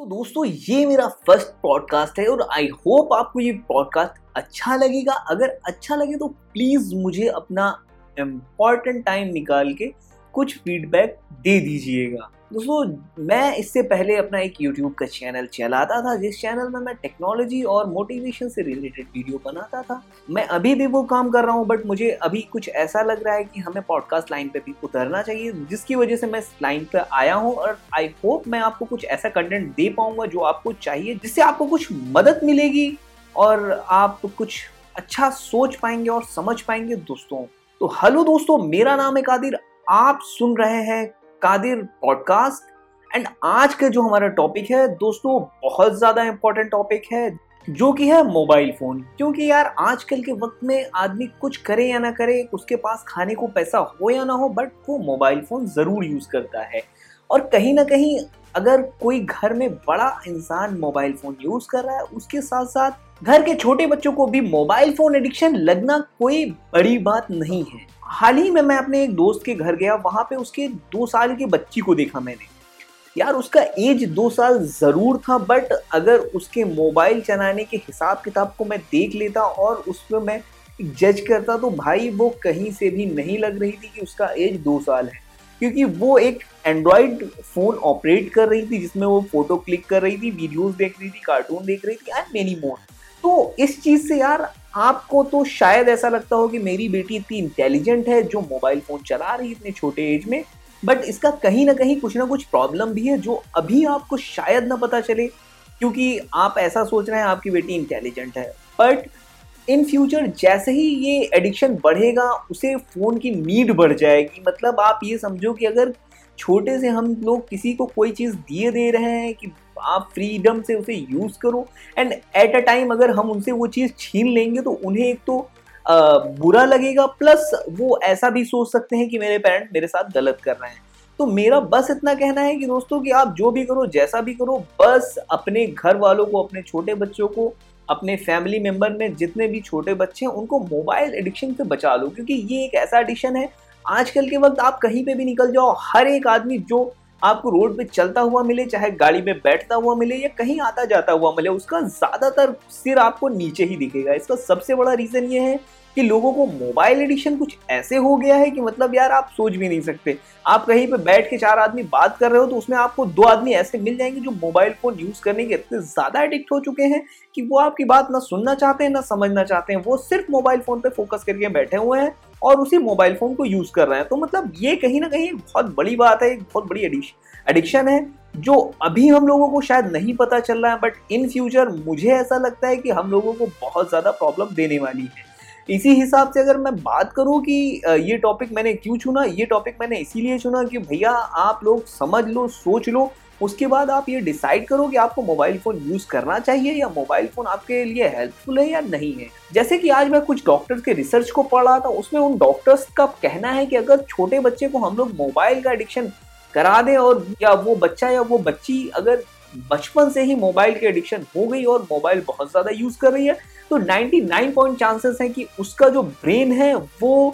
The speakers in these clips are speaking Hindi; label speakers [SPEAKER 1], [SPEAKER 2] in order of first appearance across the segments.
[SPEAKER 1] तो दोस्तों, ये मेरा फ़र्स्ट पॉडकास्ट है और आई होप आपको ये पॉडकास्ट अच्छा लगेगा। अगर अच्छा लगे तो प्लीज़ मुझे अपना इंपॉर्टेंट टाइम निकाल के कुछ फीडबैक दे दीजिएगा। दोस्तों मैं इससे पहले अपना एक यूट्यूब का चैनल चलाता था, जिस चैनल में मैं टेक्नोलॉजी और मोटिवेशन से रिलेटेड वीडियो बनाता था। मैं अभी भी वो काम कर रहा हूँ बट मुझे अभी कुछ ऐसा लग रहा है कि हमें पॉडकास्ट लाइन पे भी उतरना चाहिए, जिसकी वजह से मैं इस लाइन पे आया हूँ और आई होप मैं आपको कुछ ऐसा कंटेंट दे पाऊँगा जो आपको चाहिए, जिससे आपको कुछ मदद मिलेगी और आप कुछ अच्छा सोच पाएँगे और समझ पाएँगे दोस्तों। तो हेलो दोस्तों, मेरा नाम है कादिर, आप सुन रहे हैं कादिर पॉडकास्ट एंड आज का जो हमारा टॉपिक है, दोस्तों, बहुत ज़्यादा इंपॉर्टेंट टॉपिक है, जो कि है मोबाइल फ़ोन क्योंकि यार, आजकल के वक्त में आदमी कुछ करे या ना करे, उसके पास खाने को पैसा हो या ना हो बट वो मोबाइल फ़ोन ज़रूर यूज़ करता है. और कहीं ना कहीं, अगर कोई घर में बड़ा इंसान मोबाइल फ़ोन यूज़ कर रहा है, उसके साथ साथ घर के छोटे बच्चों को भी मोबाइल फ़ोन एडिक्शन लगना कोई बड़ी बात नहीं है. हाल ही में मैं अपने एक दोस्त के घर गया, वहाँ पे उसके दो साल की बच्ची को देखा मैंने। यार, उसका एज दो साल ज़रूर था बट अगर उसके मोबाइल चलाने के हिसाब किताब को मैं देख लेता और उसमें मैं जज करता तो भाई वो कहीं से भी नहीं लग रही थी कि उसका एज दो साल है। क्योंकि वो एक एंड्रॉयड फ़ोन ऑपरेट कर रही थी, जिसमें वो फ़ोटो क्लिक कर रही थी वीडियोस देख रही थी कार्टून देख रही थी एंड मेनी मोर तो इस चीज़ से यार आपको तो शायद ऐसा लगता हो कि मेरी बेटी इतनी इंटेलिजेंट है, जो मोबाइल फ़ोन चला रही है इतने छोटे एज में बट इसका कहीं ना कहीं कुछ ना कुछ प्रॉब्लम भी है, जो अभी आपको शायद ना पता चले, क्योंकि आप ऐसा सोच रहे हैं, आपकी बेटी इंटेलिजेंट है। बट इन फ्यूचर जैसे ही ये एडिक्शन बढ़ेगा, उसे फ़ोन की नीड बढ़ जाएगी। मतलब आप ये समझो कि अगर छोटे से हम लोग किसी को कोई चीज़ दिए दे रहे हैं कि आप फ्रीडम से उसे यूज़ करो। एंड एट अ टाइम अगर हम उनसे वो चीज़ छीन लेंगे तो उन्हें एक तो आ, बुरा लगेगा प्लस वो ऐसा भी सोच सकते हैं कि मेरे पेरेंट मेरे साथ गलत कर रहे हैं। तो मेरा बस इतना कहना है कि दोस्तों कि आप जो भी करो जैसा भी करो बस अपने घर वालों को अपने छोटे बच्चों को अपने फैमिली मेंबर में जितने भी छोटे बच्चे हैं उनको मोबाइल एडिक्शन से बचा लो। क्योंकि ये एक ऐसा एडिक्शन है आजकल के वक्त आप कहीं पे भी निकल जाओ हर एक आदमी जो आपको रोड पे चलता हुआ मिले, चाहे गाड़ी में बैठता हुआ मिले या कहीं आता जाता हुआ मिले, उसका ज़्यादातर सिर आपको नीचे ही दिखेगा। इसका सबसे बड़ा रीजन ये है कि लोगों को मोबाइल एडिक्शन कुछ ऐसे हो गया है कि मतलब यार आप सोच भी नहीं सकते। आप कहीं पे बैठ के चार आदमी बात कर रहे हो तो उसमें आपको दो आदमी ऐसे मिल जाएँगे जो मोबाइल फ़ोन यूज़ करने के इतने ज़्यादा एडिक्ट हो चुके हैं कि वो आपकी बात ना सुनना चाहते हैं, ना समझना चाहते हैं। वो सिर्फ़ मोबाइल फ़ोन पर फोकस करके बैठे हुए हैं और उसी मोबाइल फ़ोन को यूज़ कर रहे हैं। तो मतलब ये कहीं ना कहीं बहुत बड़ी बात है, एक बहुत बड़ी एडिक्शन है, जो अभी हम लोगों को शायद नहीं पता चल रहा है बट इन फ्यूचर मुझे ऐसा लगता है कि हम लोगों को बहुत ज़्यादा प्रॉब्लम देने वाली है। इसी हिसाब से अगर मैं बात करूँ कि ये टॉपिक मैंने क्यों चुना, ये टॉपिक मैंने इसीलिए चुना कि भैया आप लोग समझ लो, सोच लो, उसके बाद आप ये डिसाइड करो कि आपको मोबाइल फ़ोन यूज़ करना चाहिए या मोबाइल फ़ोन आपके लिए हेल्पफुल है या नहीं है। जैसे कि आज मैं कुछ डॉक्टर्स के रिसर्च को पढ़ रहा था, उसमें उन डॉक्टर्स का कहना है कि अगर छोटे बच्चे को हम लोग मोबाइल का एडिक्शन करा दें और या वो बच्चा या वो बच्ची अगर बचपन से ही मोबाइल की एडिक्शन हो गई और मोबाइल बहुत ज़्यादा यूज़ कर रही है तो 99 पॉइंट चांसेस है कि उसका जो ब्रेन है, वो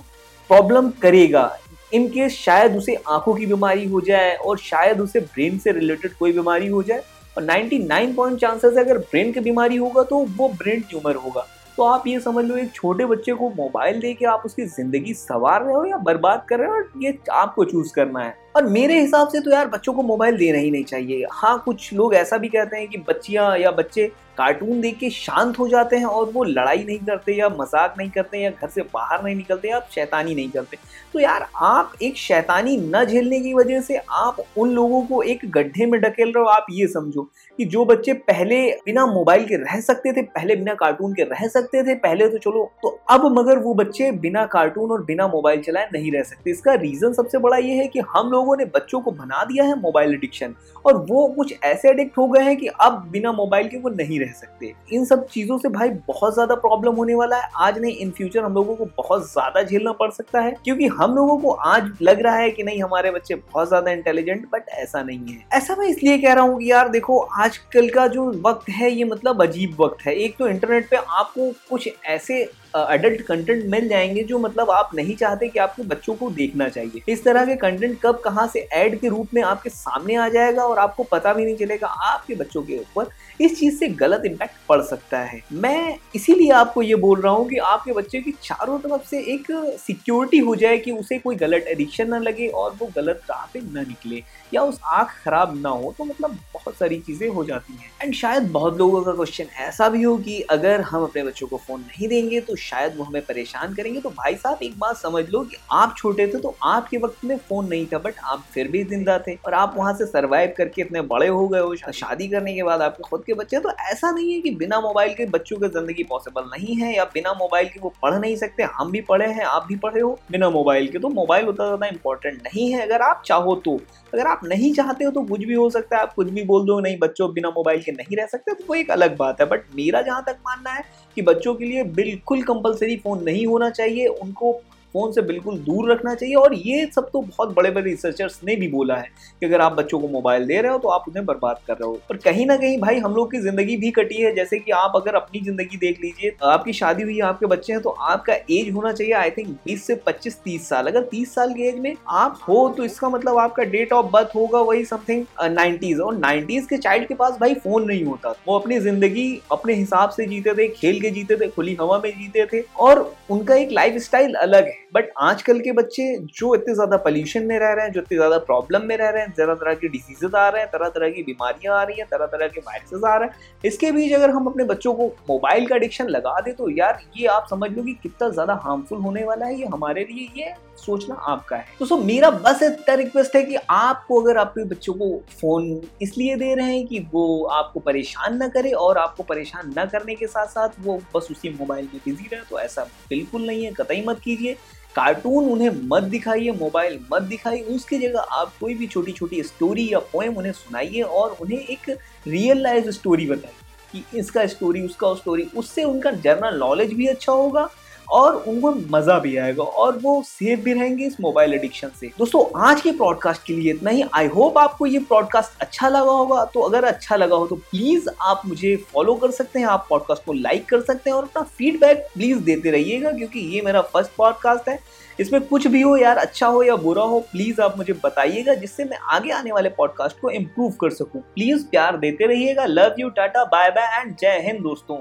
[SPEAKER 1] प्रॉब्लम करेगा। इन केस शायद उसे आँखों की बीमारी हो जाए और शायद उसे ब्रेन से रिलेटेड कोई बीमारी हो जाए, और 99 पॉइंट चांसेस है अगर ब्रेन की बीमारी होगा तो वो ब्रेन ट्यूमर होगा। तो आप ये समझ लो, एक छोटे बच्चे को मोबाइल दे के आप उसकी ज़िंदगी संवार रहे हो या बर्बाद कर रहे हो ये आपको चूज़ करना है। और मेरे हिसाब से तो यार बच्चों को मोबाइल देना ही नहीं चाहिए। हाँ कुछ लोग ऐसा भी कहते हैं कि बच्चियाँ या बच्चे कार्टून देख के शांत हो जाते हैं और वो लड़ाई नहीं करते या मज़ाक नहीं करते या घर से बाहर नहीं निकलते या शैतानी नहीं करते। तो यार आप एक शैतानी न झेलने की वजह से आप उन लोगों को एक गड्ढे में ढकेल रहे हो। आप ये समझो कि जो बच्चे पहले बिना मोबाइल के रह सकते थे, पहले बिना कार्टून के रह सकते थे, पहले तो चलो तो अब मगर वो बच्चे बिना कार्टून और बिना मोबाइल चलाए नहीं रह सकते। इसका रीजन सबसे बड़ा ये है कि हम लोगों ने बच्चों को बना दिया है मोबाइल एडिक्शन। और वो कुछ ऐसे एडिक्ट हो गए हैं कि अब बिना मोबाइल के वो नहीं रह सकते। इन सब चीज़ों से भाई बहुत ज़्यादा प्रॉब्लम होने वाला है। आज नहीं इन फ्यूचर हम लोगों को बहुत ज़्यादा झेलना पड़ सकता है। क्योंकि हम लोगों को आज लग रहा है कि नहीं, हमारे बच्चे बहुत ज़्यादा इंटेलिजेंट बट ऐसा नहीं है। ऐसा मैं इसलिए कह रहा हूँ कि यार देखो, आजकल का जो वक्त है, ये मतलब अजीब वक्त है। एक तो इंटरनेट पे आपको कुछ ऐसे अडल्ट कंटेंट मिल जाएँगे जो मतलब आप नहीं चाहते कि आपके बच्चों को देखना चाहिए। इस तरह के कंटेंट कब, कहाँ से एड के रूप में आपके सामने आ जाएगा और आपको पता भी नहीं चलेगा आपके बच्चों के ऊपर इस चीज़ से गलत इम्पैक्ट पड़ सकता है। मैं इसीलिए आपको ये बोल रहा हूँ कि आपके बच्चे की चारों तरफ़ से एक सिक्योरिटी हो जाए कि उसे कोई गलत एडिक्शन ना लगे और वो गलत राह पे न निकले या उस आँख खराब ना हो तो मतलब बहुत सारी चीज़ें हो जाती हैं। एंड शायद बहुत लोगों का क्वेश्चन ऐसा भी हो कि अगर हम अपने बच्चों को फ़ोन नहीं देंगे तो शायद वो हमें परेशान करेंगे। तो भाई साहब, एक बात समझ लो कि आप छोटे थे तो आपके वक्त में फ़ोन नहीं था बट आप फिर भी ज़िंदा थे और आप वहाँ से सर्वाइव करके इतने बड़े हो गए हो। शादी करने के बाद आपके खुद के बच्चे तो ऐसा नहीं है कि बिना मोबाइल के बच्चों की ज़िंदगी पॉसिबल नहीं है या बिना मोबाइल के वो पढ़ नहीं सकते। हम भी पढ़े हैं, आप भी पढ़े हो। बिना मोबाइल के तो मोबाइल उतना ज़्यादा इंपॉर्टेंट नहीं है। अगर आप चाहो तो अगर आप नहीं चाहते हो तो कुछ भी हो सकता है। आप कुछ भी बोल दो नहीं, बच्चों बिना मोबाइल के नहीं रह सकते तो वो एक अलग बात है। बट मेरा जहाँ तक मानना है कि बच्चों के लिए बिल्कुल कंपलसरी फ़ोन नहीं होना चाहिए उनको फ़ोन से बिल्कुल दूर रखना चाहिए। और ये सब तो बहुत बड़े बड़े रिसर्चर्स ने भी बोला है कि अगर आप बच्चों को मोबाइल दे रहे हो तो आप उन्हें बर्बाद कर रहे हो। और कहीं ना कहीं भाई, हम लोग की ज़िंदगी भी कटी है। जैसे कि आप अगर अपनी ज़िंदगी देख लीजिए, आपकी शादी हुई है आपके बच्चे हैं तो आपका एज होना चाहिए आई थिंक बीस से पच्चीस, तीस साल। अगर तीस साल की एज में आप हो तो इसका मतलब आपका डेट ऑफ़ बर्थ होगा वही समथिंग नाइनटीज और नाइनटीज के चाइल्ड के पास भाई फ़ोन नहीं होता। वो अपनी ज़िंदगी अपने हिसाब से जीते थे, खेल के जीते थे, खुली हवा में जीते थे। और उनका एक लाइफ अलग है। बट आजकल के बच्चे जो इतने ज़्यादा पोल्यूशन में रह रहे हैं, जो इतने ज़्यादा प्रॉब्लम में रह रहे हैं तरह तरह की डिजीजेज आ रहे हैं, तरह तरह की बीमारियाँ आ रही हैं, तरह तरह के वायरसेस आ रहे हैं, इसके बीच अगर हम अपने बच्चों को मोबाइल का एडिक्शन लगा दे तो यार ये आप समझ लो कि कितना ज़्यादा हार्मफुल होने वाला है, ये हमारे लिए ये सोचना आपका है। तो सो मेरा बस इतना रिक्वेस्ट है कि आपको अगर आपके बच्चों को फ़ोन इसलिए दे रहे हैं कि वो आपको परेशान ना करे और आपको परेशान ना करने के साथ साथ वो बस उसी मोबाइल में बिज़ी रहे तो ऐसा बिल्कुल नहीं है, कतई मत कीजिए। कार्टून उन्हें मत दिखाइए, मोबाइल मत दिखाइए, उसकी जगह आप कोई भी छोटी छोटी स्टोरी या पोएम उन्हें सुनाइए और उन्हें एक रियल लाइफ स्टोरी बताइए कि इसका स्टोरी उसका स्टोरी उससे उनका जनरल नॉलेज भी अच्छा होगा और उनको मज़ा भी आएगा और वो सेफ़ भी रहेंगे इस मोबाइल एडिक्शन से। दोस्तों, आज के पॉडकास्ट के लिए इतना ही। आई होप आपको ये पॉडकास्ट अच्छा लगा होगा। तो अगर अच्छा लगा हो तो प्लीज़ आप मुझे फॉलो कर सकते हैं। आप पॉडकास्ट को लाइक कर सकते हैं और अपना फीडबैक प्लीज़ देते रहिएगा, क्योंकि ये मेरा फ़र्स्ट पॉडकास्ट है। इसमें कुछ भी हो यार अच्छा हो या बुरा हो प्लीज़ आप मुझे बताइएगा, जिससे मैं आगे आने वाले पॉडकास्ट को इम्प्रूव कर सकूँ। प्लीज़ प्यार देते रहिएगा। Love you tata bye bye and जय हिंद दोस्तों।